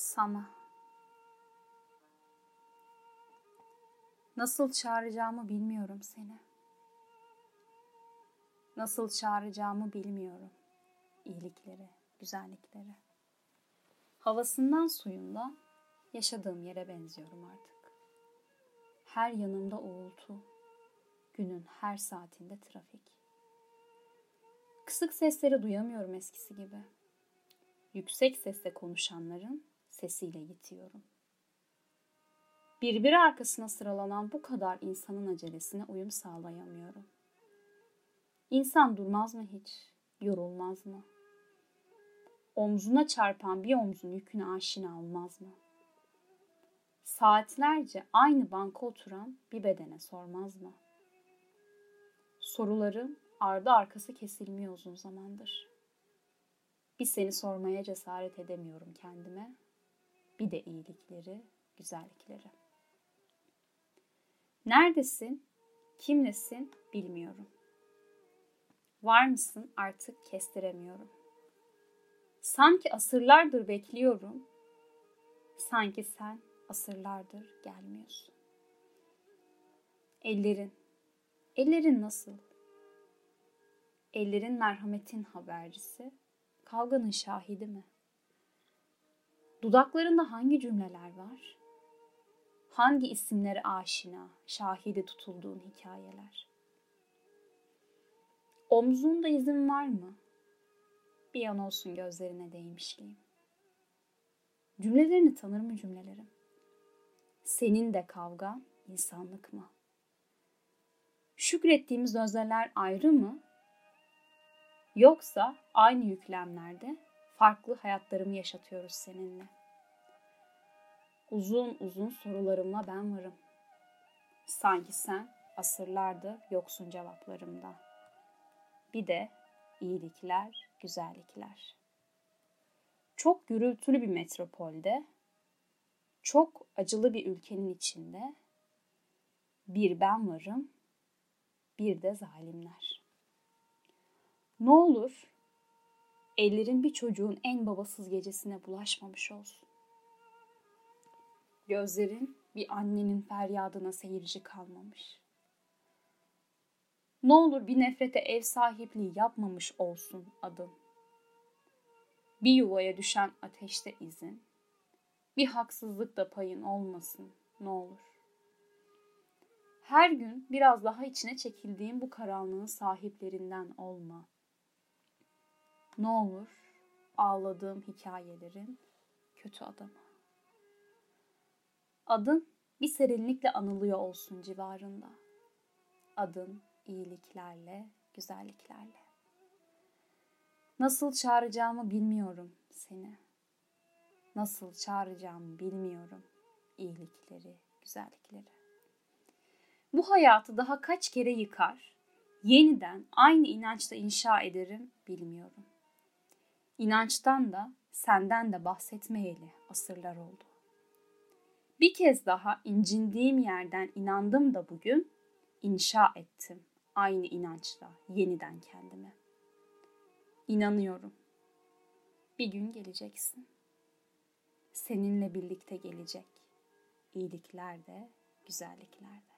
Sana. Nasıl çağıracağımı bilmiyorum seni. Nasıl çağıracağımı bilmiyorum. İyilikleri, güzellikleri. Havasından suyundan yaşadığım yere benziyorum artık. Her yanımda uğultu, günün her saatinde trafik. Kısık sesleri duyamıyorum eskisi gibi. Yüksek sesle konuşanların sesiyle yitiyorum. Birbiri arkasına sıralanan bu kadar insanın acelesine uyum sağlayamıyorum. İnsan durmaz mı hiç? Yorulmaz mı? Omzuna çarpan bir omzun yüküne aşina olmaz mı? Saatlerce aynı banka oturan bir bedene sormaz mı? Sorularım ardı arkası kesilmiyor uzun zamandır. Bir seni sormaya cesaret edemiyorum kendime. Bir de iyilikleri, güzellikleri. Neredesin, kimlesin bilmiyorum. Var mısın artık kestiremiyorum. Sanki asırlardır bekliyorum. Sanki sen asırlardır gelmiyorsun. Ellerin, ellerin nasıl? Ellerin merhametin habercisi, kavganın şahidi mi? Dudaklarında hangi cümleler var? Hangi isimlere aşina, şahidi tutulduğun hikayeler? Omzunda izin var mı? Bir an olsun gözlerine değmişliğim. Cümlelerini tanır mı cümlelerim? Senin de kavgan insanlık mı? Şükrettiğimiz özeller ayrı mı? Yoksa aynı yüklemlerde farklı hayatlarımı yaşatıyoruz seninle. Uzun uzun sorularımla ben varım. Sanki sen asırlardır yoksun cevaplarımda. Bir de iyilikler, güzellikler. Çok gürültülü bir metropolde, çok acılı bir ülkenin içinde bir ben varım, bir de zalimler. Ne olur ellerin bir çocuğun en babasız gecesine bulaşmamış olsun. Gözlerin bir annenin feryadına seyirci kalmamış. Ne olur bir nefrete ev sahipliği yapmamış olsun adın. Bir yuvaya düşen ateşte izin, bir haksızlık da payın olmasın ne olur. Her gün biraz daha içine çekildiğim bu karanlığın sahiplerinden olma. Ne olur ağladığım hikayelerin kötü adamı. Adın bir serinlikle anılıyor olsun civarında. Adın iyiliklerle, güzelliklerle. Nasıl çağıracağımı bilmiyorum seni. Nasıl çağıracağımı bilmiyorum iyilikleri, güzellikleri. Bu hayatı daha kaç kere yıkar, yeniden aynı inançla inşa ederim bilmiyorum. İnançtan da senden de bahsetmeyeli asırlar oldu. Bir kez daha incindiğim yerden inandım da bugün inşa ettim aynı inançla yeniden kendime. İnanıyorum. Bir gün geleceksin. Seninle birlikte gelecek. İyilikler de, güzellikler de.